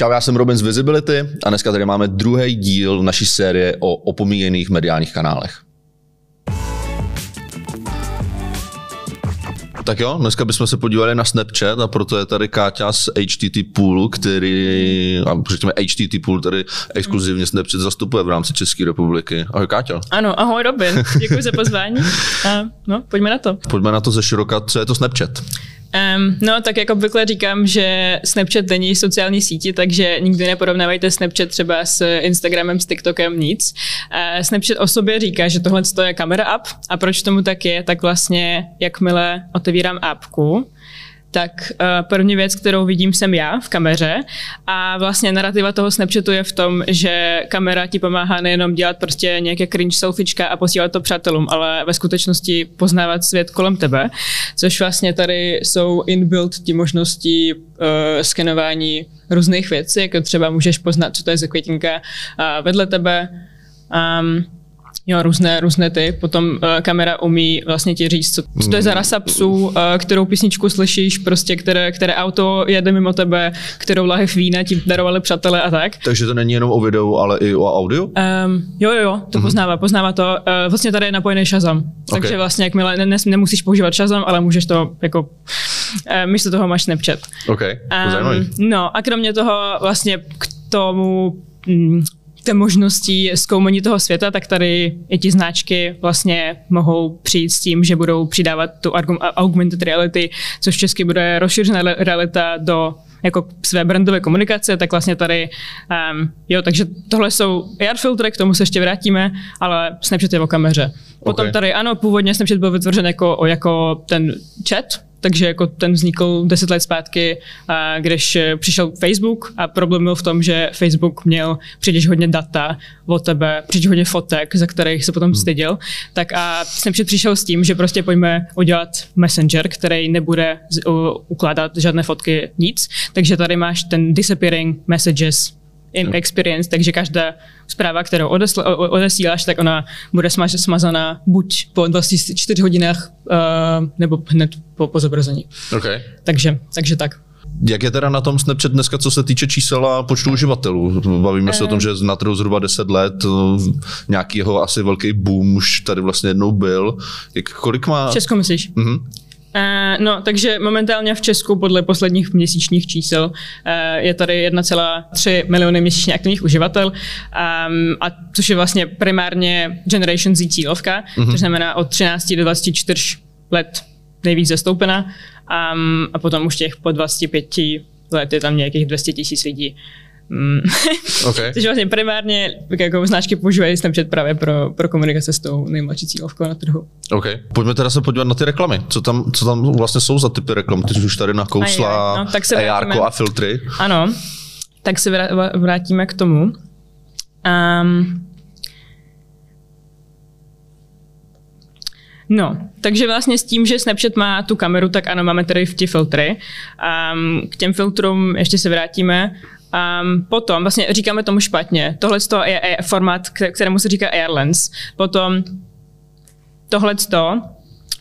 Čau, já jsem Robin z Visibility a dneska tady máme druhý díl naší série o opomíjených mediálních kanálech. Tak jo, dneska bychom se podívali na Snapchat a proto je tady Káťa z HTT Pool, který, a řekněme HTT Pool, který exkluzivně Snapchat zastupuje v rámci České republiky. Ahoj Káťa. Ano, ahoj Robin, děkuji za pozvání. A, no, pojďme na to. Pojďme na to ze široka, co je to Snapchat? Um, no, tak jako obvykle říkám, že Snapchat není sociální síti, takže nikdy neporovnávejte Snapchat třeba s Instagramem, s TikTokem, nic. Uh, Snapchat o sobě říká, že tohle je kamera app a proč tomu tak je, tak vlastně jakmile otevírám appku, tak uh, první věc, kterou vidím, jsem já v kameře. A vlastně narrativa toho Snapchatu je v tom, že kamera ti pomáhá nejenom dělat prostě nějaké cringe selfiečka a posílat to přátelům, ale ve skutečnosti poznávat svět kolem tebe, což vlastně tady jsou inbuilt ti možnosti uh, skenování různých věcí, jako třeba můžeš poznat, co to je za květinka uh, vedle tebe, um, Jo, různé, různé ty. Potom uh, kamera umí vlastně ti říct, co, co to je za rasa psů, uh, kterou písničku slyšíš, prostě které, které auto jede mimo tebe, kterou lahev vína ti darovali přátelé a tak. Takže to není jenom o videu, ale i o audio? Um, jo, jo, jo, to mm-hmm. poznává, poznává to. Uh, vlastně tady je napojený Shazam. Okay. Takže vlastně jakmile ne, ne, nemusíš používat Shazam, ale můžeš to jako uh, místo toho máš Snapchat. OK, um, No a kromě toho vlastně k tomu mm, té možností zkoumání toho světa, tak tady i ti značky vlastně mohou přijít s tím, že budou přidávat tu augmented reality, což česky bude rozšířená realita do jako své brandové komunikace, tak vlastně tady, um, jo, takže tohle jsou AR filtry, k tomu se ještě vrátíme, ale Snapchat je o kameře. Potom okay. tady, ano, původně Snapchat byl vytvořen jako, jako ten chat, takže jako ten vznikl deset let zpátky, když přišel Facebook a problém byl v tom, že Facebook měl příliš hodně data o tebe, příliš hodně fotek, za kterých se potom hmm. styděl, tak a Snapchat přišel s tím, že prostě pojďme udělat Messenger, který nebude ukládat žádné fotky, nic, takže tady máš ten disappearing messages in experience, takže každá zpráva, kterou odesl, odesíláš, tak ona bude smaz, smazaná buď po 24 hodinách, uh, nebo hned po, po zobrazení. Okay. Takže, takže tak. Jak je teda na tom Snapchat dneska, co se týče čísel a počtu uživatelů? Bavíme se o tom, že na trhu zhruba 10 let, nějaký jeho asi velký boom už tady vlastně jednou byl. Jak, kolik má? Česko myslíš? Mm-hmm. Uh, no, takže momentálně v Česku podle posledních měsíčních čísel uh, je tady 1,3 miliony měsíčně aktivních uživatel, um, a což je vlastně primárně Generation Z cílovka, mm-hmm. to znamená od 13 do 24 let nejvíc zastoupená um, a potom už těch po 25 let je tam nějakých 200 tisíc lidí. Mm. Okay. Takže vlastně primárně jako značky používají Snapchat právě pro, pro komunikace s tou nejmladší cílovkou na trhu. OK. Pojďme teda se podívat na ty reklamy. Co tam, co tam vlastně jsou za typy reklam? Ty jsi už tady nakousla no, tak se a filtry. Ano, tak se vrátíme k tomu. Um, No, takže vlastně s tím, že Snapchat má tu kameru, tak ano, máme tady v ti filtry. Um, k těm filtrům ještě se vrátíme. Um, potom, vlastně říkáme tomu špatně, tohle je, je formát, kterému se říká Airlens. Potom tohle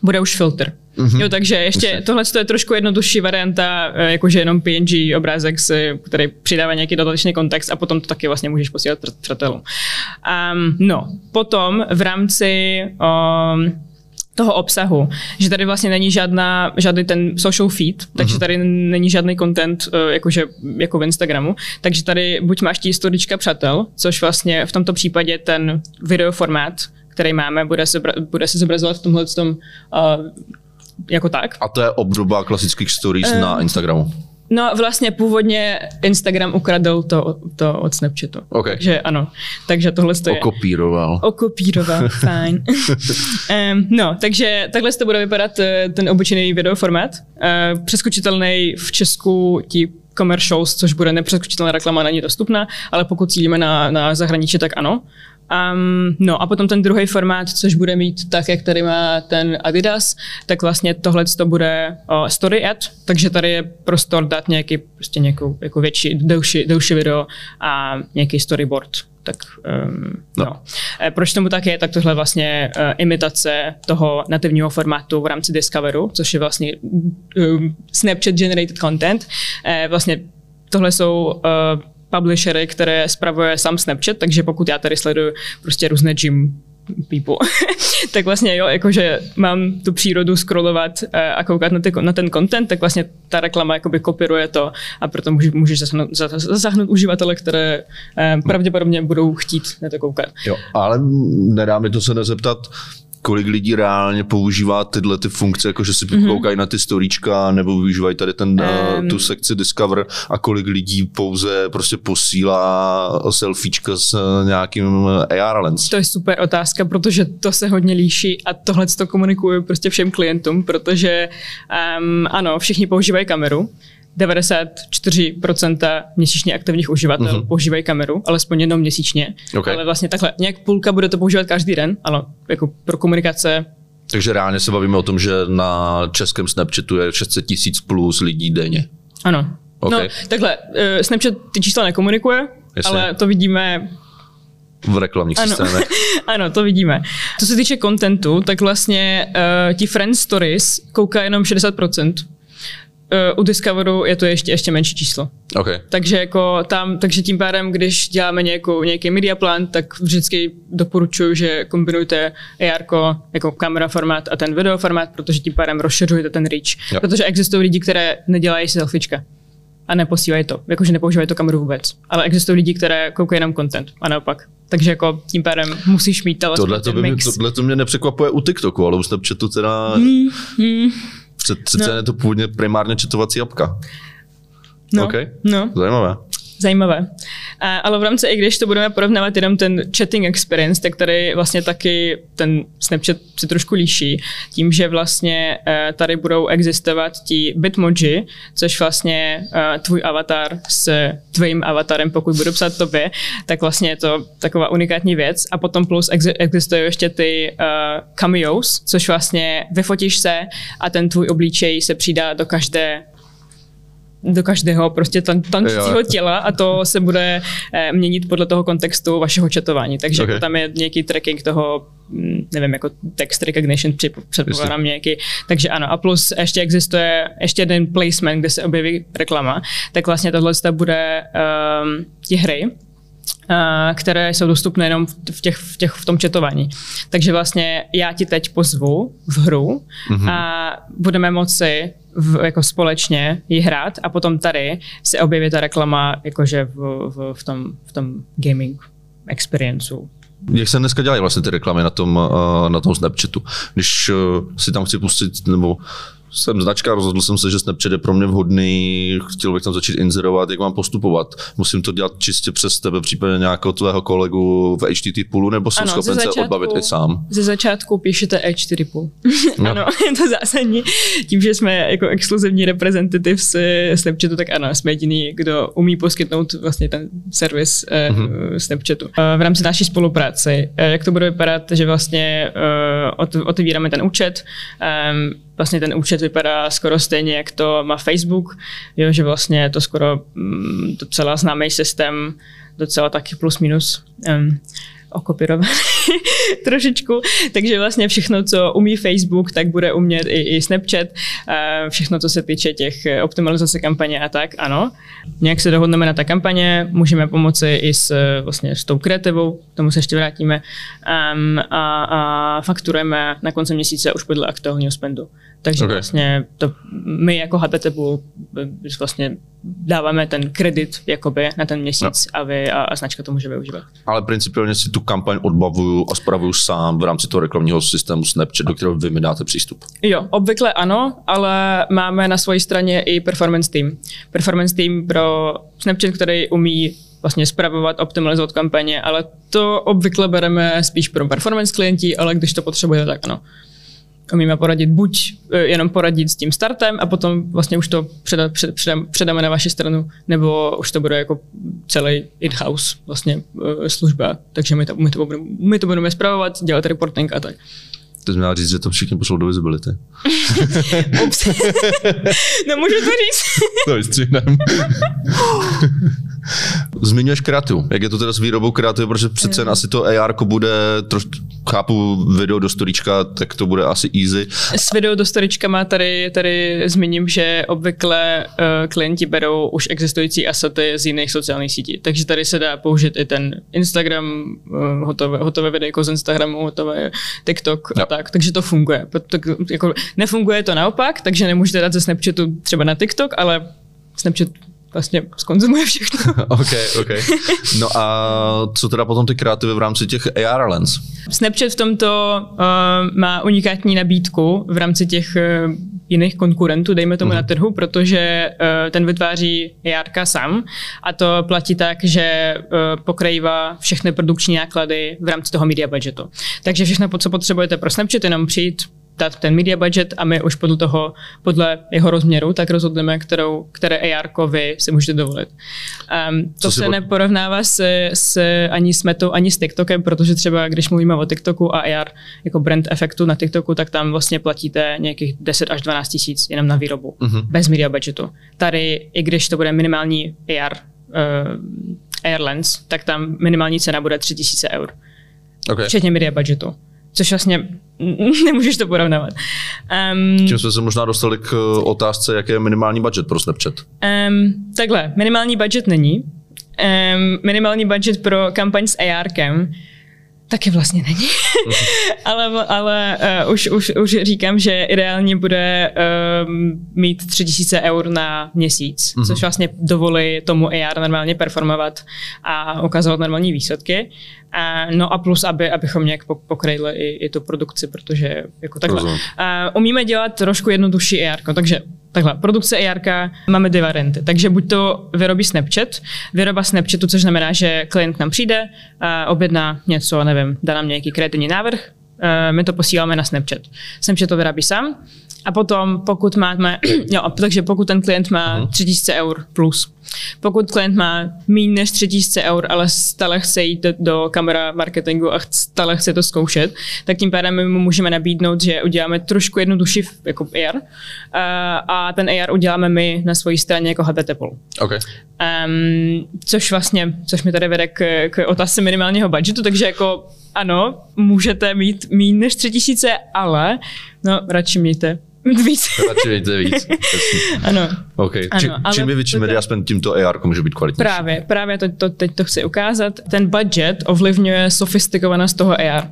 bude už filtr. Mm-hmm. Jo, takže ještě tohle je trošku jednodušší varianta, eh, jakože jenom PNG obrázek, který přidává nějaký dodatečný kontext a potom to taky vlastně můžeš posílat přátelům. Um, no, potom v rámci um, toho obsahu, že tady vlastně není žádná, žádný ten social feed, takže mhm. tady není žádný content uh, jakože, jako v Instagramu, takže tady buď máš tí historička přátel, což vlastně v tomto případě ten videoformát, který máme, bude se, bude se zobrazovat v tomhle tom, uh, jako tak. A to je obdoba klasických stories uh, na Instagramu. No vlastně původně Instagram ukradl to, to od Snapchatu. Okay. Takže ano, takže tohle je... Okopíroval. Okopíroval, fajn. um, no, takže takhle to bude vypadat eh, ten obyčejný videoformát. Uh, přeskočitelný v Česku ti commercials, což bude nepřeskočitelná reklama, není dostupná, ale pokud cílíme na, na zahraničí, tak ano. Um, no a potom ten druhý formát, což bude mít tak, jak tady má ten Adidas, tak vlastně tohle to bude uh, story ad, takže tady je prostor dát nějaký, prostě nějakou jako větší, delší, delší video a nějaký storyboard. Tak um, no. no. E, proč tomu tak je, tak tohle vlastně uh, imitace toho nativního formátu v rámci Discoveru, což je vlastně um, Snapchat generated content. Uh, vlastně tohle jsou uh, publishery, které spravuje sám Snapchat, takže pokud já tady sleduju prostě různé gym people, tak vlastně jo, jakože mám tu přírodu scrollovat eh, a koukat na, ty, na ten content, tak vlastně ta reklama jakoby kopíruje to a proto můžeš, můžeš zasáhnout, zasáhnout uživatele, které eh, pravděpodobně budou chtít na to koukat. Jo, ale nedá mi to se nezeptat, kolik lidí reálně používá tyhle ty funkce, jako že si mm-hmm. koukají na ty storíčka nebo využívají tady ten, um, tu sekci Discover a kolik lidí pouze prostě posílá selfiečka s eh, nějakým AR lens. To je super otázka, protože to se hodně líší a tohle to komunikuju prostě všem klientům, protože um, ano, všichni používají kameru, 94% měsíčně aktivních uživatelů mm-hmm. používají kameru, alespoň jednou měsíčně. Okay. Ale vlastně takhle, nějak půlka bude to používat každý den, ano, jako pro komunikace. Takže reálně se bavíme o tom, že na českém Snapchatu je 600 tisíc plus lidí denně. Ano. Okay. No, takhle, uh, Snapchat ty čísla nekomunikuje, Jasně. ale to vidíme v reklamních ano. systémech. ano, to vidíme. Co se týče kontentu, tak vlastně uh, ti Friend Stories kouká jenom 60%. Uh, u Discoveru je to ještě, ještě menší číslo. Okay. Takže, jako tam, takže tím pádem, když děláme nějakou, nějaký media plan, tak vždycky doporučuji, že kombinujte AR jako kamera formát a ten video formát, protože tím pádem rozšiřujete ten reach. Yep. Protože existují lidi, které nedělají selfiečka a neposílají to, jakože nepoužívají to kameru vůbec. Ale existují lidi, které koukají jenom content a naopak. Takže jako tím pádem musíš mít tohle to, by mix. Mě, tohle to mě nepřekvapuje u TikToku, ale u Snapchatu teda... Mm, mm. Přece no. je to původně primárně četovací apka. No, okay. no. Zajímavé zajímavé. Ale v rámci, i když to budeme porovnávat jenom ten chatting experience, tak tady vlastně taky ten Snapchat se trošku líší tím, že vlastně uh, tady budou existovat ti bitmoji, což vlastně uh, tvůj avatar s tvým avatarem, pokud budu psát tobě, tak vlastně je to taková unikátní věc. A potom plus existují ještě ty uh, cameos, což vlastně vyfotíš se a ten tvůj obličej se přidá do každé do každého prostě tan- tančícího těla a to se bude eh, měnit podle toho kontextu vašeho čatování. Takže okay. jako tam je nějaký tracking toho, mm, nevím, jako text recognition předpokládám nějaký. Takže ano, a plus ještě existuje ještě jeden placement, kde se objeví reklama, tak vlastně tohle bude um, ti hry, které jsou dostupné jenom v, těch, v, těch, v tom četování. Takže vlastně já ti teď pozvu v hru mm-hmm. a budeme moci v, jako společně ji hrát a potom tady se objeví ta reklama jakože v, v, v, tom, v tom gaming experienceu. Jak se dneska dělají vlastně ty reklamy na tom, eh, na tom Snapchatu? Když eh, si tam chci pustit nebo jsem značka, rozhodl jsem se, že Snapchat je pro mě vhodný, chtěl bych tam začít inzerovat, jak mám postupovat. Musím to dělat čistě přes tebe, případně nějakého tvého kolegu v HTTP poolu, nebo jsem ano, schopen začátku, se odbavit i sám? Ze začátku píšete HTTP pool. No. ano, je to zásadní. Tím, že jsme jako exkluzivní reprezentativ z Snapchatu, tak ano, jsme jediný, kdo umí poskytnout vlastně ten servis uh, mm-hmm. Snapchatu. Uh, v rámci naší spolupráce, uh, jak to bude vypadat, že vlastně uh, otevíráme ten účet, um, vlastně ten účet vypadá skoro stejně, jak to má Facebook, jo, že vlastně je to skoro mm, docela známý systém, docela taky plus minus. Um, okopírovaný trošičku, takže vlastně všechno, co umí Facebook, tak bude umět i, i Snapchat, všechno, co se týče těch eh, optimalizace kampaně a tak, ano. Nějak se dohodneme na ta kampaně, můžeme pomoci i s, eh, vlastně, s tou kreativou, k tomu se ještě vrátíme um, a, a fakturujeme na konci měsíce už podle aktuálního spendu. Takže okay. vlastně to my jako HTTP vlastně dáváme ten kredit jakoby na ten měsíc no. a, vy, a, a značka to může využívat. Ale principiálně si tu kampaň odbavuju a spravuju sám v rámci toho reklamního systému Snapchat, do kterého vy mi dáte přístup. Jo, obvykle ano, ale máme na své straně i performance team. Performance team pro Snapchat, který umí vlastně spravovat, optimalizovat kampaně, ale to obvykle bereme spíš pro performance klienti, ale když to potřebuje, tak ano umíme poradit buď eh, jenom poradit s tím startem a potom vlastně už to předa, před, předám, předáme na vaši stranu, nebo už to bude jako celý in-house vlastně eh, služba. Takže my to, my to, budeme, my to budeme zpravovat, dělat reporting a tak. To znamená říct, že to všichni pošlou do visibility. Ups. no můžu to říct. to vystřihnem. Zmiňuješ kreativu. Jak je to teda s výrobou kreativy, protože přece mm. asi to AR bude, troš, chápu video do storíčka, tak to bude asi easy. S video do storíčka tady, tady zmíním, že obvykle uh, klienti berou už existující asety z jiných sociálních sítí, takže tady se dá použít i ten Instagram, uh, hotové, hotové videjko z Instagramu, hotové TikTok a tak, takže to funguje. Tak, jako, nefunguje to naopak, takže nemůžete dát ze Snapchatu třeba na TikTok, ale Snapchat vlastně skonzumuje všechno. ok, ok. No a co teda potom ty kreativy v rámci těch AR Lens? Snapchat v tomto uh, má unikátní nabídku v rámci těch uh, jiných konkurentů, dejme tomu mm-hmm. na trhu, protože uh, ten vytváří AR sám a to platí tak, že uh, pokrývá všechny produkční náklady v rámci toho media budgetu. Takže všechno, co potřebujete pro Snapchat, jenom přijít, dát ten media budget a my už podle toho, podle jeho rozměru, tak rozhodneme, kterou, které AR vy si můžete dovolit. Um, to se pod... neporovnává s, s, ani s Metou, ani s TikTokem, protože třeba když mluvíme o TikToku a AR jako brand efektu na TikToku, tak tam vlastně platíte nějakých 10 až 12 tisíc jenom na výrobu, uh-huh. bez media budgetu. Tady, i když to bude minimální AR, uh, AR lens, tak tam minimální cena bude 3000 eur. Okay. Včetně media budgetu což vlastně nemůžeš to porovnávat. Um, Čím jsme se možná dostali k eh, otázce, jaký je minimální budget pro Snapchat? Um, takhle, minimální budget není. Um, minimální budget pro kampaň s ARkem taky vlastně není. ale ale uh, už, už, už říkám, že ideálně bude um, mít 3000 eur na měsíc, mm-hmm. což vlastně dovolí tomu AR normálně performovat a ukazovat normální výsledky. Uh, no a plus, aby, abychom nějak pokryli i, i tu produkci, protože jako takhle. Uh, umíme dělat trošku jednodušší AR, takže Takhle, produkce AR máme dvě varianty. Takže buď to vyrobí Snapchat, vyroba Snapchatu, což znamená, že klient nám přijde, objedná něco, nevím, dá nám nějaký kreativní návrh, my to posíláme na Snapchat. Snapchat to vyrábí sám a potom, pokud máme, jo, takže pokud ten klient má 3000 mhm. eur plus, pokud klient má méně než 3000 eur, ale stále chce jít do, do kamera marketingu a stále chce to zkoušet, tak tím pádem my mu můžeme nabídnout, že uděláme trošku jednodušší jako AR a, a ten AR uděláme my na svojí straně jako HTTP. Okay. Um, což vlastně, což mi tady vede k, k otázce minimálního budgetu, takže jako ano, můžete mít méně než 3000, ale no radši mějte Víc. Radši mějte víc. ano. Okay. ano Či, čím je větší media spend, tím to AR může být kvalitnější. Právě, právě to, to, teď to chci ukázat. Ten budget ovlivňuje sofistikovanost toho AR. Uh,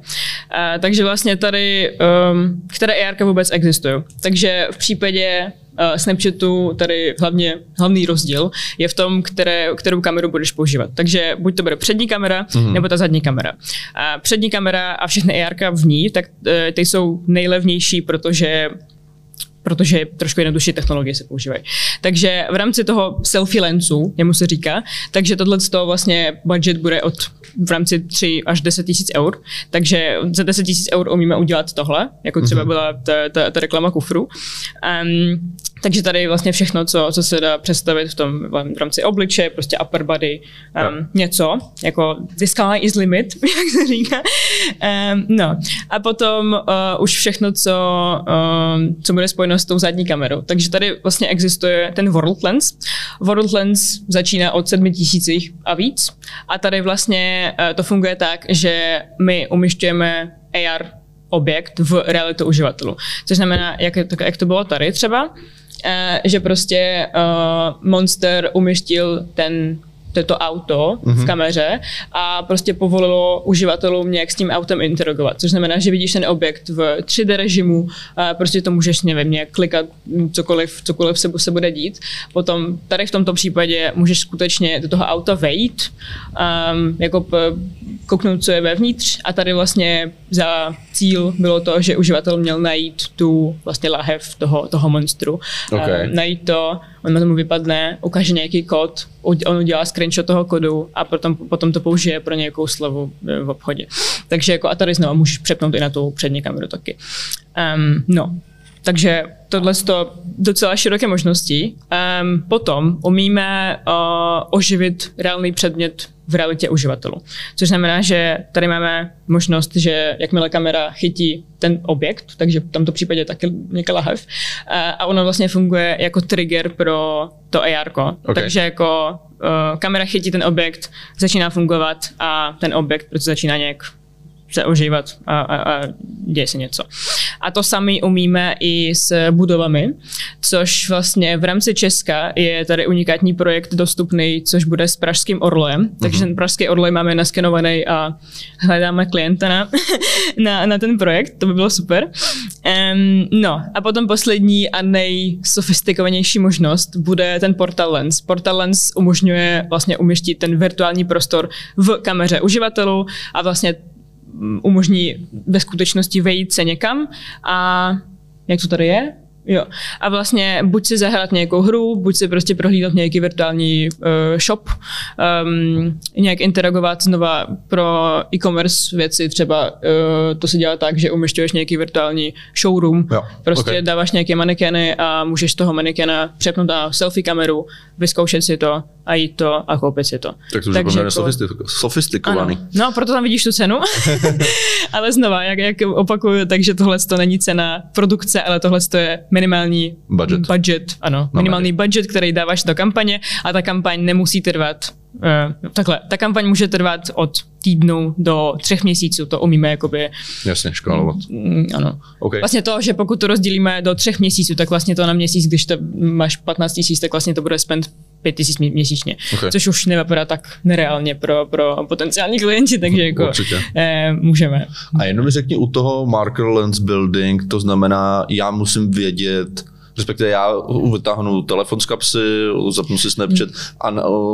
takže vlastně tady, um, které AR vůbec existují. Takže v případě Snapchatu tady hlavně, hlavní rozdíl je v tom, které, kterou kameru budeš používat. Takže buď to bude přední kamera, mm-hmm. nebo ta zadní kamera. A přední kamera a všechny AR v ní, tak uh, ty jsou nejlevnější, protože protože trošku jednodušší technologie se používají. Takže v rámci toho selfie lensu, jemu se říká, takže tohle vlastně budget bude od v rámci 3 až 10 tisíc eur, takže za 10 tisíc eur umíme udělat tohle, jako třeba mhm. byla ta, ta, ta reklama kufru. Um, takže tady vlastně všechno, co, co se dá představit v tom v rámci obliče, prostě upper body, um, no. něco, jako the sky is limit, jak se říká. Um, no a potom uh, už všechno, co, um, co bude spojeno s tou zadní kamerou. Takže tady vlastně existuje ten World Lens. World Lens začíná od 7000 a víc a tady vlastně uh, to funguje tak, že my umišťujeme AR objekt v realitu uživatelů. Což znamená, jak, jak to bylo tady třeba, že prostě uh, Monster umístil ten to auto mm-hmm. v mhm. kameře a prostě povolilo uživatelům nějak s tím autem interagovat, což znamená, že vidíš ten objekt v 3D režimu, a prostě to můžeš, nevím, nějak klikat cokoliv, cokoliv se, se bude dít. Potom tady v tomto případě můžeš skutečně do toho auta vejít, um, jako p- kouknout, co je vevnitř a tady vlastně za cíl bylo to, že uživatel měl najít tu vlastně lahev toho, toho monstru. Okay. Um, najít to, on na tomu vypadne, ukáže nějaký kód, on udělá screenshot toho kodu a potom, potom to použije pro nějakou slovu v obchodě. Takže jako a tady znovu můžeš přepnout i na tu přední kameru taky. Um, no, takže tohle to docela široké možnosti. Um, potom umíme uh, oživit reálný předmět v realitě uživatelů. Což znamená, že tady máme možnost, že jakmile kamera chytí ten objekt, takže v tomto případě taky nějaká lahev, a ono vlastně funguje jako trigger pro to AR. Okay. Takže jako uh, kamera chytí ten objekt, začíná fungovat a ten objekt prostě začíná nějak se ožívat a, a, a děje se něco. A to sami umíme i s budovami, což vlastně v rámci Česka je tady unikátní projekt dostupný, což bude s Pražským Orlojem. Mm-hmm. Takže ten Pražský Orloj máme naskenovaný a hledáme klienta na, na, na ten projekt, to by bylo super. Um, no a potom poslední a nejsofistikovanější možnost bude ten Portal Lens. Portal Lens umožňuje vlastně umístit ten virtuální prostor v kameře uživatelů a vlastně umožní ve skutečnosti vejít se někam a jak to tady je? Jo. A vlastně buď si zahrát nějakou hru, buď si prostě prohlídat nějaký virtuální uh, shop, um, nějak interagovat znova pro e-commerce věci, třeba uh, to se dělá tak, že umišťuješ nějaký virtuální showroom, jo. prostě okay. dáváš nějaké manekény a můžeš toho manekena přepnout na selfie kameru, vyzkoušet si to a jít to a koupit si to. Tak to už Takže je jako, sofistikovaný. Ano. No, proto tam vidíš tu cenu. ale znova, jak, jak opakuju, takže tohle to není cena produkce, ale tohle je minimální budget. budget ano, minimální budget, který dáváš do kampaně a ta kampaň nemusí trvat Uh, takhle, ta kampaň může trvat od týdnu do třech měsíců, to umíme jakoby... Jasně, škálovat. Mm, ano. Okay. Vlastně to, že pokud to rozdělíme do třech měsíců, tak vlastně to na měsíc, když to máš 15 tisíc, tak vlastně to bude spend 5 tisíc měsíčně, okay. což už nevypadá tak nereálně pro, pro potenciální klienti, takže jako eh, můžeme. A jenom mi řekni u toho marker lens building, to znamená, já musím vědět, respektive já vytáhnu telefon z kapsy, zapnu si Snapchat a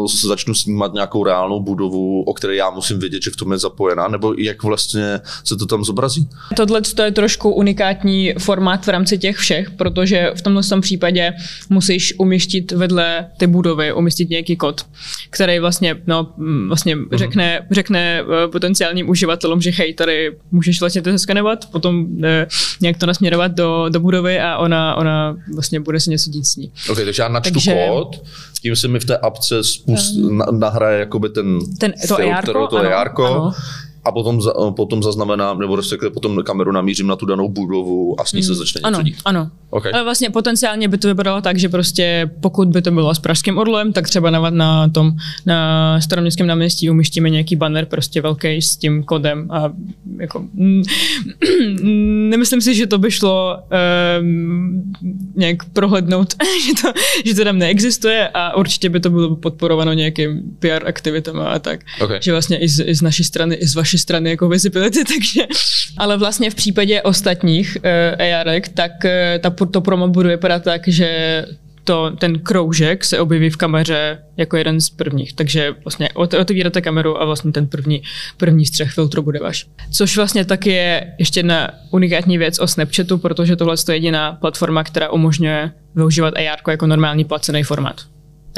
začnu snímat nějakou reálnou budovu, o které já musím vědět, že v tom je zapojená, nebo jak vlastně se to tam zobrazí? Tohle je trošku unikátní formát v rámci těch všech, protože v tomhle případě musíš umístit vedle ty budovy, umístit nějaký kód, který vlastně, no, vlastně uh-huh. řekne, řekne eh, potenciálním uživatelům, že hej, tady můžeš vlastně to zeskanovat, potom eh, nějak to nasměrovat do, do budovy a ona, ona vlastně bude se něco dít s ní. Ok, takže já načtu takže, kód, tím se mi v té apce spust, um, nahraje jakoby ten, ten to filtr, to ano, a potom, za, potom zaznamenám, nebo respektive potom kameru namířím na tu danou budovu a s ní mm, se začne ano, něco dít. Ano, okay. Ale vlastně potenciálně by to vypadalo tak, že prostě pokud by to bylo s Pražským orlem, tak třeba na, na tom na staroměstském náměstí umístíme nějaký banner prostě velký s tím kodem a jako mm, nemyslím si, že to by šlo um, nějak prohlednout, že, to, že to tam neexistuje a určitě by to bylo podporováno nějakým PR aktivitama a tak. Okay. Že vlastně i z, i z naší strany, i z vaší strany jako visibility, takže ale vlastně v případě ostatních uh, AR, tak uh, ta, to promo bude vypadat tak, že to, ten kroužek se objeví v kameře jako jeden z prvních. Takže vlastně otevíráte kameru a vlastně ten první, první střech filtru bude váš. Což vlastně taky je ještě jedna unikátní věc o Snapchatu, protože tohle je jediná platforma, která umožňuje využívat AR jako normální placený formát,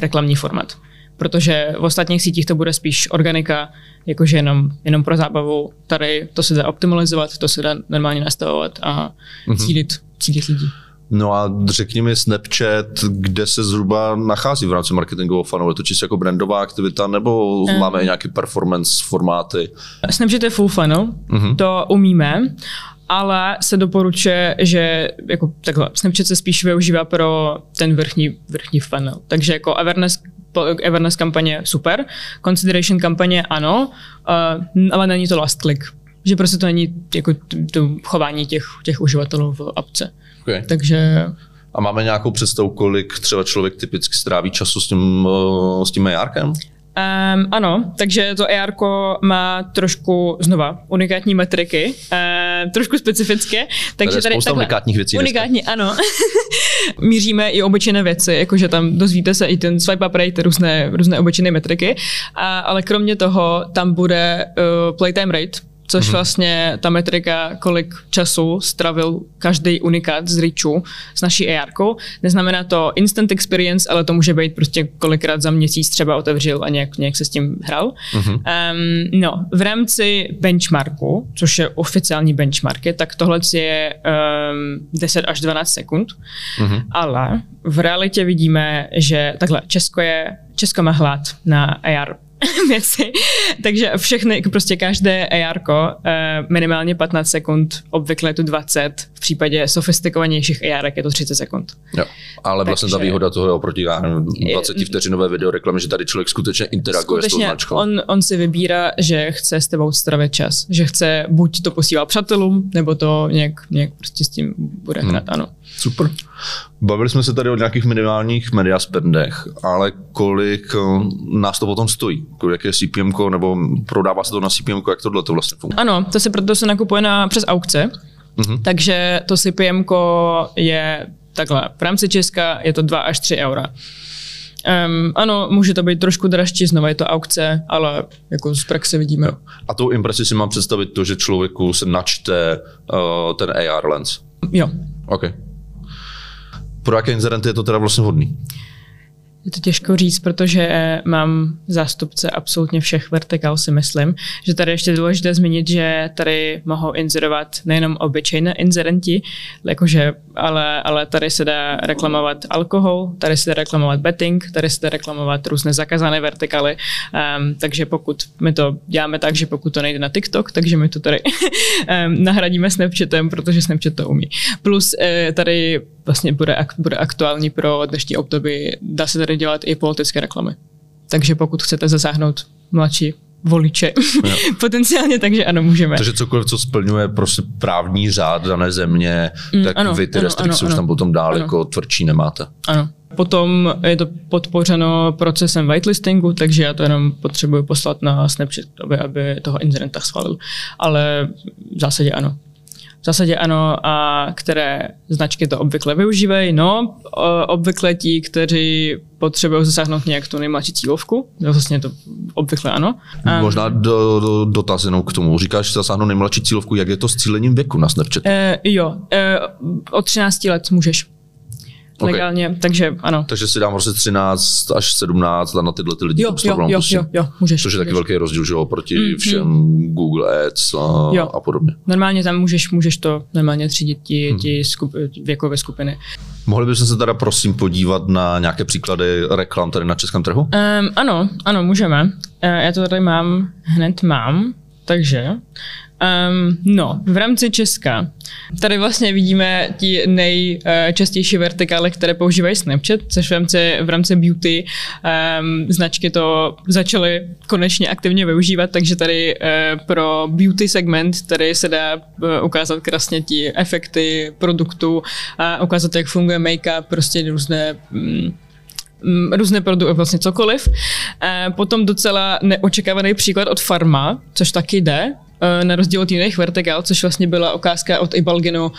reklamní formát protože v ostatních sítích to bude spíš organika, jakože jenom, jenom pro zábavu. Tady to se dá optimalizovat, to se dá normálně nastavovat a mm-hmm. cílit, cílit lidi. No a řekni mi Snapchat, kde se zhruba nachází v rámci marketingového funnelu? Je to čistě jako brandová aktivita nebo um, máme nějaké performance formáty? Snapchat je full funnel, uh-huh. to umíme, ale se doporučuje, že jako takhle, Snapchat se spíš využívá pro ten vrchní, vrchní funnel. Takže jako awareness awareness kampaně super, consideration kampaně ano, uh, ale není to last click. Že prostě to není jako to chování těch, těch uživatelů v apce. Okay. Takže a máme nějakou představu, kolik třeba člověk typicky stráví času s tím, eh, s tím ARkem? Um, ano, takže to AR má trošku, znova, unikátní metriky, uh, trošku specifické. Takže tady, spousta takhle, unikátních věcí. Unikátní, dneska. ano. Míříme i obyčejné věci, jakože tam dozvíte se i ten swipe up rate, různé, různé obyčejné metriky, a, ale kromě toho tam bude uh, playtime rate, což mm-hmm. vlastně ta metrika, kolik času stravil každý unikát z Richu s naší AR. Neznamená to instant experience, ale to může být prostě kolikrát za měsíc třeba otevřel a nějak, nějak se s tím hrál. Mm-hmm. Um, no, v rámci benchmarku, což je oficiální benchmarky, tak tohle je um, 10 až 12 sekund, mm-hmm. ale v realitě vidíme, že takhle Česko je Česko má hlad na AR věci. Takže všechny, prostě každé AR eh, minimálně 15 sekund, obvykle je to 20, v případě sofistikovanějších AR je to 30 sekund. Jo, ale vlastně ta výhoda toho je oproti 20 vteřinové video reklamy, že tady člověk skutečně interaguje skutečně, s tou značkou. On, on si vybírá, že chce s tebou stravit čas, že chce buď to posílat přátelům, nebo to nějak, nějak prostě s tím bude hrát, hmm. ano. Super. Bavili jsme se tady o nějakých minimálních mediaspendech, ale kolik eh, nás to potom stojí? Jaké je CPM, nebo prodává se to na CPM, jak tohle to vlastně funguje? Ano, to se proto se nakupuje na, přes aukce, mm-hmm. takže to CPM je takhle, v rámci Česka je to 2 až 3 eura. Um, ano, může to být trošku dražší, znovu je to aukce, ale jako z praxe vidíme. A tou impresi si mám představit to, že člověku se načte uh, ten AR lens. Jo. OK pro jaké inzerenty je to teda vlastně hodný? Je to těžko říct, protože mám zástupce absolutně všech vertikál, si myslím. Že tady ještě důležité zmínit, že tady mohou inzerovat nejenom obyčejné inzerenti, jakože, ale, ale tady se dá reklamovat alkohol, tady se dá reklamovat betting, tady se dá reklamovat různé zakázané vertikály. Um, takže pokud my to děláme tak, že pokud to nejde na TikTok, takže my to tady um, nahradíme Snapchatem, protože Snapchat to umí. Plus uh, tady vlastně bude, bude aktuální pro dnešní období. Dá se tady dělat i politické reklamy. Takže pokud chcete zasáhnout mladší voliče potenciálně, takže ano, můžeme. Takže cokoliv, co splňuje prostě právní řád dané země, mm, tak ano, vy ty restrikce už tam potom dál ano. jako tvrdší nemáte. Ano. Potom je to podpořeno procesem whitelistingu, takže já to jenom potřebuji poslat na Snapchat, aby, aby toho incidenta schválil. Ale v zásadě ano. V zásadě ano, a které značky to obvykle využívají? No, obvykle ti, kteří potřebují zasáhnout nějak tu nejmladší cílovku, no, vlastně to obvykle ano. Možná do, do, dotaz jenom k tomu. Říkáš zasáhnout nejmladší cílovku, jak je to s cílením věku na Snapchatu? E, jo, e, od 13 let můžeš okay. legálně, takže ano. Takže si dám prostě 13 až 17 a na tyhle ty lidi jo, jo, jo, jo, jo, můžeš. Což je taky velký rozdíl, že jo, proti mm, všem mm. Google Ads a, jo. a podobně. Normálně tam můžeš, můžeš to normálně třídit ti, mm. ti skup, věkové skupiny. Mohli bychom se teda prosím podívat na nějaké příklady reklam tady na českém trhu? Um, ano, ano, můžeme. Uh, já to tady mám, hned mám, takže Um, no, v rámci Česka. Tady vlastně vidíme ti nejčastější vertikály, které používají Snapchat, což v rámci, v rámci beauty um, značky to začaly konečně aktivně využívat, takže tady uh, pro beauty segment tady se dá uh, ukázat krásně ti efekty produktu a ukázat, jak funguje make-up, prostě různé um, různé produkty, vlastně cokoliv. Potom docela neočekávaný příklad od Farma, což taky jde, Eh, na rozdíl od jiných vertikál, což vlastně byla ukázka od Ibalginu,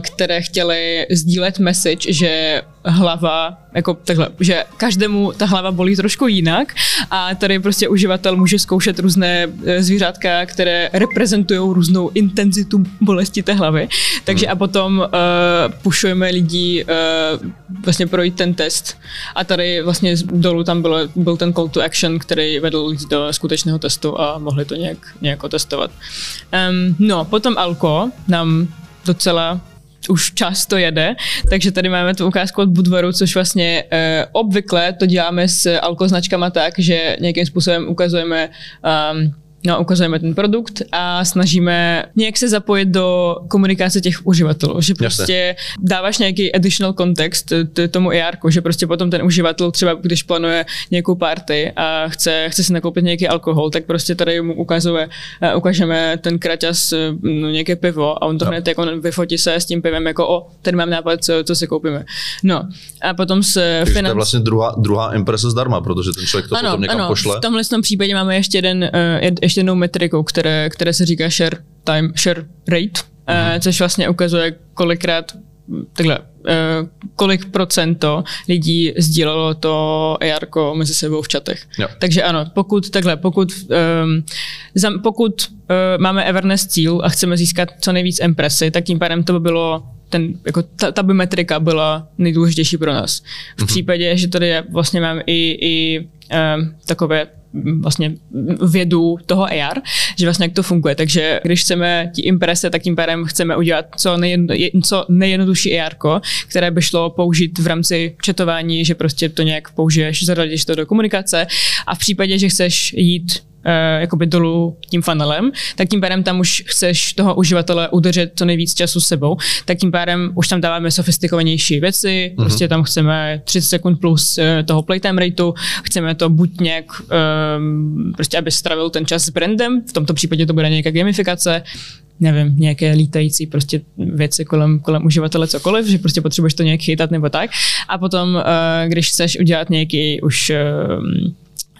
které chtěli sdílet message, že hlava, jako takhle, že každému ta hlava bolí trošku jinak a tady prostě uživatel může zkoušet různé eh, zvířátka, které reprezentují různou intenzitu bolesti té hlavy. Takže hmm. a potom uh, pušujeme lidi uh, vlastně projít ten test a tady vlastně dolů tam byl, byl ten call to action, který vedl lidi do skutečného testu a mohli to nějak, nějak otestovat. Um, no, potom Alko nám docela už často jede, takže tady máme tu ukázku od Budvaru, což vlastně e, obvykle to děláme s alkoznačkama tak, že nějakým způsobem ukazujeme um, No, ukazujeme ten produkt a snažíme nějak se zapojit do komunikace těch uživatelů, že prostě Jasne. dáváš nějaký additional context tomu ER, že prostě potom ten uživatel třeba, když plánuje nějakou party a chce, chce si nakoupit nějaký alkohol, tak prostě tady mu ukazuje, uh, ukážeme ten kraťas, no, nějaké pivo a on to no. hned jako vyfotí se s tím pivem jako o, tady mám nápad, co, co si koupíme. No a potom se financ... to je vlastně druhá, druhá imprese zdarma, protože ten člověk to ano, potom někam ano, pošle. v tomhle případě máme ještě jeden, uh, ještě jednou metrikou, které, které se říká share time, share rate, mm-hmm. což vlastně ukazuje, kolikrát takhle, uh, kolik procento lidí sdílelo to AR mezi sebou v čatech. Jo. Takže ano, pokud takhle, pokud um, pokud uh, máme Everness cíl a chceme získat co nejvíc impresy, tak tím pádem to by bylo ten, jako ta, ta metrika byla nejdůležitější pro nás. V mm-hmm. případě, že tady je, vlastně mám i, i um, takové vlastně vědu toho AR, že vlastně jak to funguje. Takže když chceme ti imprese, tak tím pádem chceme udělat co, nejen, co nejjednodušší AR, které by šlo použít v rámci četování, že prostě to nějak použiješ, zaradíš to do komunikace a v případě, že chceš jít jakoby dolů tím funnelem, tak tím pádem tam už chceš toho uživatele udržet co nejvíc času s sebou, tak tím pádem už tam dáváme sofistikovanější věci, mm-hmm. prostě tam chceme 30 sekund plus uh, toho playtime rateu, chceme to buď nějak, um, prostě aby stravil ten čas s brandem, v tomto případě to bude nějaká gamifikace, nevím, nějaké lítající prostě věci kolem, kolem uživatele cokoliv, že prostě potřebuješ to nějak chytat nebo tak. A potom, uh, když chceš udělat nějaký už uh,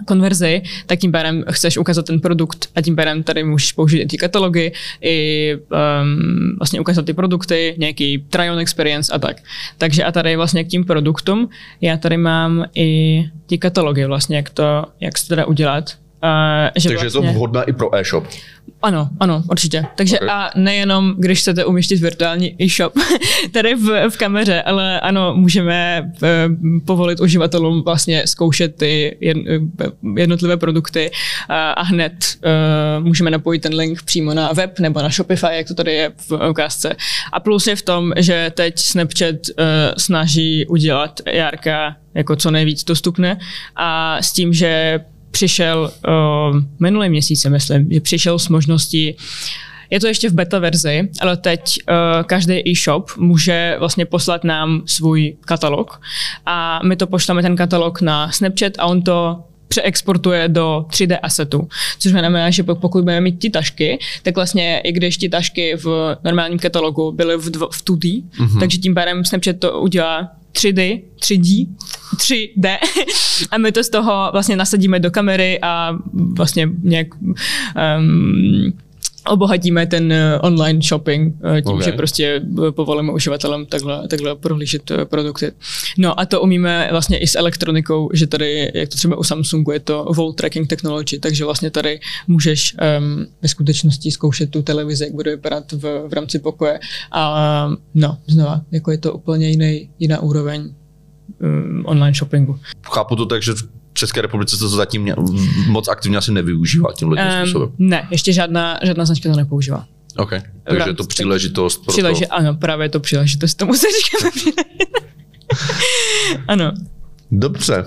konverzi, tak tím pádem chceš ukázat ten produkt a tím pádem tady můžeš použít i ty katalogy, i um, vlastně ukázat ty produkty, nějaký try-on experience a tak. Takže a tady vlastně k tím produktům já tady mám i ty katalogy vlastně, jak to, jak se teda udělat. Uh, že Takže vlastně, je to vlastně- vhodné i pro e-shop. Ano, ano, určitě. Takže okay. a nejenom, když chcete umístit virtuální e-shop tady v, v kameře, ale ano, můžeme uh, povolit uživatelům vlastně zkoušet ty jednotlivé produkty uh, a hned uh, můžeme napojit ten link přímo na web nebo na Shopify, jak to tady je v ukázce. A plus je v tom, že teď Snapchat uh, snaží udělat Jarka jako co nejvíc dostupné a s tím, že přišel uh, minulý měsíc, myslím, že přišel s možností je to ještě v beta verzi, ale teď uh, každý e-shop může vlastně poslat nám svůj katalog a my to pošleme ten katalog na Snapchat a on to přeexportuje do 3D assetu. Což znamená, že pokud budeme mít ty tašky, tak vlastně i když ty tašky v normálním katalogu byly v, dvo, v 2D, mm-hmm. takže tím pádem Snapchat to udělá 3D, 3D, 3D a my to z toho vlastně nasadíme do kamery a vlastně nějak um, obohatíme ten eh, online shopping eh, tím, okay. že prostě eh, povolíme uživatelům takhle, takhle prohlížet produkty. No a to umíme vlastně i s elektronikou, že tady, jak to třeba u Samsungu, je to wall tracking technology, takže vlastně tady můžeš um, ve skutečnosti zkoušet tu televizi, jak bude vypadat v, v rámci pokoje a no, znova, jako je to úplně jiný, jiná úroveň um, online shoppingu. Chápu to tak, že České republice to zatím moc aktivně asi nevyužívá tím um, způsobem. Ne, ještě žádná, žádná značka to nepoužívá. OK, takže je to příležitost pro Příleži- to. Ano, právě je to příležitost, tomu se říkáme Ano. Dobře,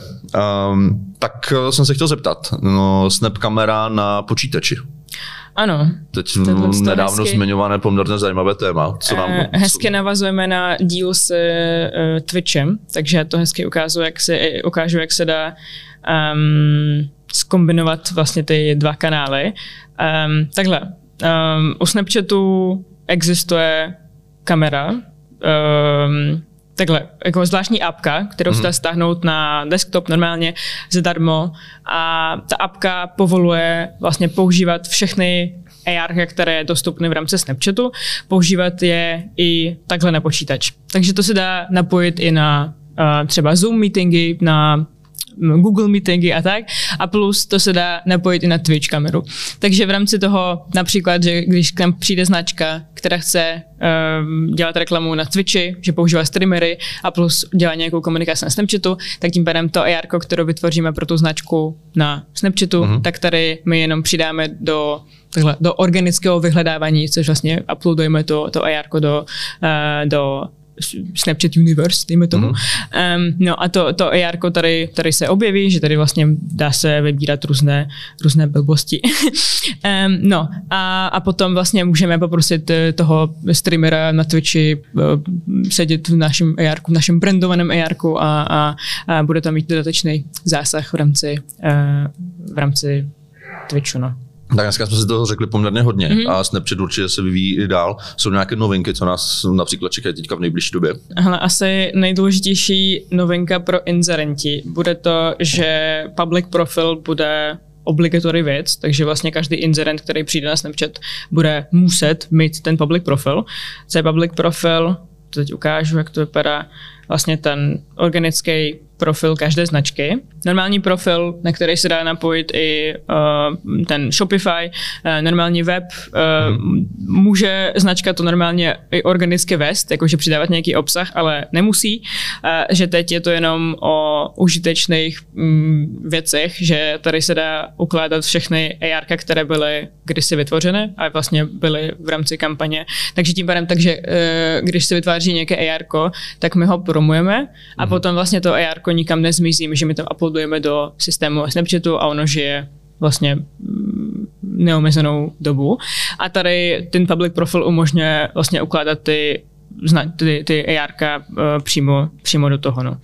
um, tak eh, jsem se chtěl zeptat. No, Snap kamera na počítači. Ano. Teď nedávno hezky, zmiňované poměrně zajímavé téma. Co nám, uh, hezky co... navazujeme na díl s uh, Twitchem, takže to hezky ukážu, jak se, ukážu, jak se dá um, skombinovat vlastně ty dva kanály. Um, takhle, um, u Snapchatu existuje kamera, um, takhle, jako zvláštní apka, kterou mm-hmm. se dá stáhnout na desktop normálně zadarmo a ta apka povoluje vlastně používat všechny AR, které je dostupné v rámci Snapchatu, používat je i takhle na počítač. Takže to se dá napojit i na uh, třeba Zoom meetingy, na Google Meetingy a tak. A plus to se dá napojit i na Twitch kameru. Takže v rámci toho například, že když k nám přijde značka, která chce um, dělat reklamu na Twitchi, že používá streamery a plus dělá nějakou komunikaci na Snapchatu, tak tím pádem to AR, kterou vytvoříme pro tu značku na Snapchatu, uh-huh. tak tady my jenom přidáme do takhle, do organického vyhledávání, což vlastně uploadujeme to, to AR do, uh, do Snapchat Universe, dejme tomu. Mm-hmm. Um, no a to, to AR tady, tady se objeví, že tady vlastně dá se vybírat různé, různé blbosti. um, no a, a potom vlastně můžeme poprosit eh, toho streamera na Twitchi uh, sedět v našem AR, v našem brandovaném AR a, a, a bude tam mít dodatečný zásah v rámci, uh, v rámci Twitchu. No. Tak dneska jsme si toho řekli poměrně hodně mm-hmm. a Snapchat určitě se vyvíjí i dál. Jsou nějaké novinky, co nás například čekají teďka v nejbližší době? Hele, asi nejdůležitější novinka pro inzerenti bude to, že public profil bude obligatory věc, takže vlastně každý inzerent, který přijde na Snapchat, bude muset mít ten public profil. Co je public profil? To teď ukážu, jak to vypadá. Vlastně ten organický profil každé značky. Normální profil, na který se dá napojit i uh, ten Shopify, uh, normální web. Uh, hmm. Může značka to normálně i organicky vést, jakože přidávat nějaký obsah, ale nemusí. Uh, že teď je to jenom o užitečných um, věcech, že tady se dá ukládat všechny AR, které byly kdysi vytvořené a vlastně byly v rámci kampaně. Takže tím pádem, takže uh, když se vytváří nějaké AR, tak my ho promujeme a hmm. potom vlastně to AR nikam nezmizí, že my to uploadujeme do systému Snapchatu a ono žije vlastně mm, neomezenou dobu. A tady ten public profil umožňuje vlastně ukládat ty ty, ty AR uh, eh, přímo, přímo do toho. No.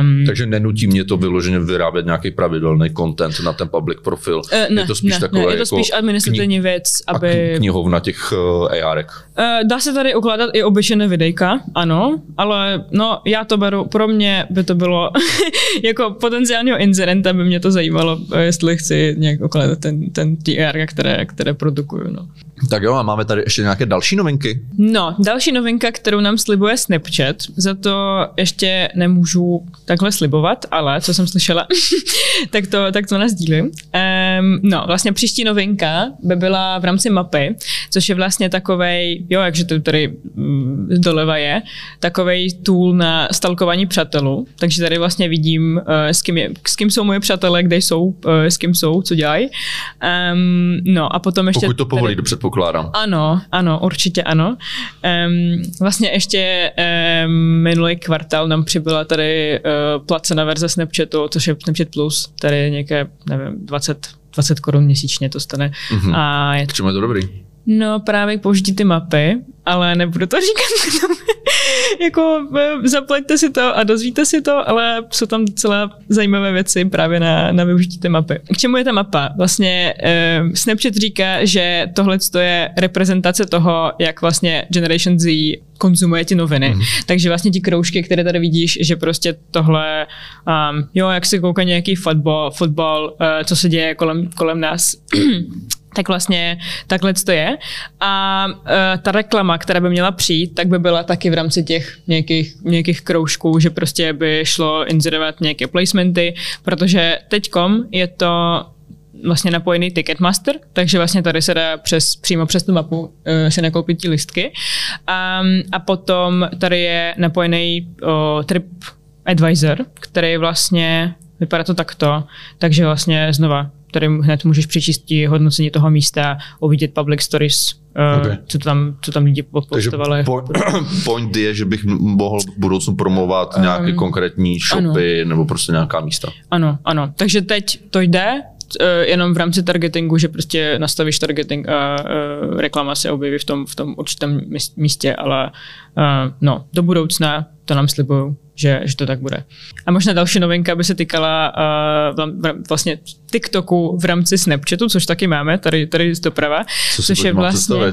Um, Takže nenutí mě to vyloženě vyrábět nějaký pravidelný content na ten public profil. Uh, ne, je to spíš ne, takové ne, je to spíš jako administrativní věc, aby... A knihovna těch uh, ARek. Uh, dá se tady ukládat i obyčejné videjka, ano, ale no, já to beru, pro mě by to bylo jako potenciálního incidenta by mě to zajímalo, jestli chci nějak ukládat ten, ten TR, které, které produkuju. No. Tak jo, a máme tady ještě nějaké další novinky? No, další novinka, kterou nám slibuje Snapchat, za to ještě nemůžu takhle slibovat, ale co jsem slyšela, tak, to, tak to nazdílím. Um, no, vlastně příští novinka by byla v rámci mapy, což je vlastně takovej, jo, jakže to tady mm, doleva je, takovej tool na stalkování přátelů, takže tady vlastně vidím, uh, s, kým je, s kým jsou moje přátelé, kde jsou, uh, s kým jsou, co dělají. Um, no a potom ještě... Pokud to povolí, tady, dobře předpokládám. Ano, ano, určitě ano. Um, vlastně ještě um, minulý kvartál nám přibyla tady uh, placená verze Snapchatu, což je Snapchat Plus, tady nějaké, nevím, 20, 20 korun měsíčně to stane. Mm-hmm. A je, K čemu je to dobrý? No právě použití ty mapy, ale nebudu to říkat. jako eh, zaplaťte si to a dozvíte si to, ale jsou tam docela zajímavé věci právě na, na využití té mapy. K čemu je ta mapa? Vlastně uh, Snapchat říká, že tohle je reprezentace toho, jak vlastně Generation Z konzumuje ty noviny. Mm. Takže vlastně ti kroužky, které tady vidíš, že prostě tohle, um, jo, jak se kouká nějaký fotbal, fotbal uh, co se děje kolem, kolem nás, tak vlastně takhle to je. A uh, ta reklama, která by měla přijít, tak by byla taky v rámci těch nějakých, nějakých kroužků, že prostě by šlo inzerovat nějaké placementy, protože teďkom je to vlastně napojený Ticketmaster, takže vlastně tady se dá přes, přímo přes tu mapu uh, si nakoupit ty listky. Um, a potom tady je napojený uh, Trip Advisor, který vlastně vypadá to takto, takže vlastně znova tady hned můžeš přečíst hodnocení toho místa, uvidět public stories, uh, okay. co, tam, co tam lidi postovali. Takže point je, že bych mohl v budoucnu promovat um, nějaké konkrétní shopy ano. nebo prostě nějaká místa. Ano, ano. Takže teď to jde, jenom v rámci targetingu, že prostě nastavíš targeting a uh, reklama se objeví v tom, v tom určitém místě, ale uh, no, do budoucna to nám slibuju že, že to tak bude. A možná další novinka by se týkala uh, vlastně TikToku v rámci Snapchatu, což taky máme, tady, tady doprava. Co což je vlastně, uh,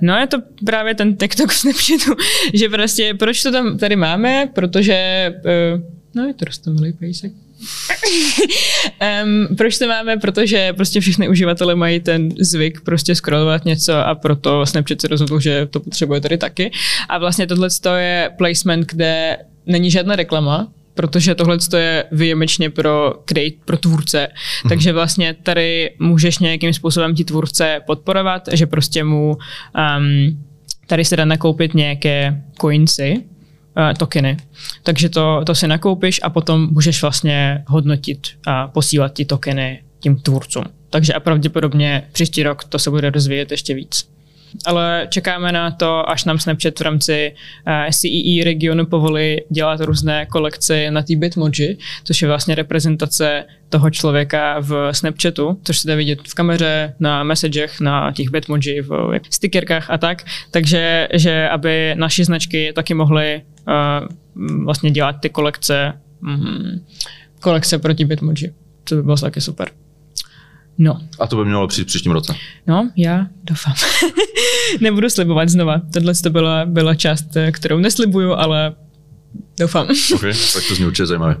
no je to právě ten TikTok v Snapchatu, že prostě proč to tam tady máme, protože uh, no je to rostomilý pejsek. um, proč to máme? Protože prostě všichni uživatelé mají ten zvyk prostě scrollovat něco a proto Snapchat se rozhodl, že to potřebuje tady taky. A vlastně tohle je placement, kde není žádná reklama, protože tohle je výjimečně pro create, pro tvůrce. Mm. Takže vlastně tady můžeš nějakým způsobem ti tvůrce podporovat, že prostě mu um, tady se dá nakoupit nějaké coinsy, tokeny. Takže to, to si nakoupíš a potom můžeš vlastně hodnotit a posílat ti tokeny tím tvůrcům. Takže a pravděpodobně příští rok to se bude rozvíjet ještě víc ale čekáme na to, až nám Snapchat v rámci eh, CEE regionu povolí dělat různé kolekce na té Bitmoji, což je vlastně reprezentace toho člověka v Snapchatu, což se dá vidět v kameře, na messagech, na těch Bitmoji, v stickerkách a tak. Takže, že aby naše značky taky mohly uh, vlastně dělat ty kolekce, mm, kolekce proti Bitmoji. To by bylo taky super. No. A to by mělo přijít příštím roce. No, já doufám. Nebudu slibovat znova. Tohle to byla, byla část, eh, kterou neslibuju, ale doufám. ok, tak to zní určitě zajímavé.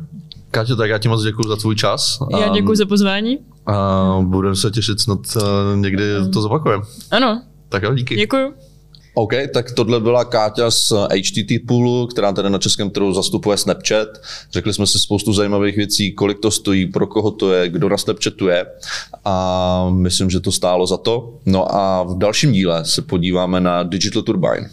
Káťo, tak já ti moc děkuji za tvůj čas. Já děkuji za pozvání. A budeme se těšit snad uh, někdy to zopakujeme. Ano. Tak jo, díky. Děkuji. OK, tak tohle byla Káťa z HTT Poolu, která tady na českém trhu zastupuje Snapchat. Řekli jsme si spoustu zajímavých věcí, kolik to stojí, pro koho to je, kdo na Snapchatu je a myslím, že to stálo za to. No a v dalším díle se podíváme na Digital Turbine.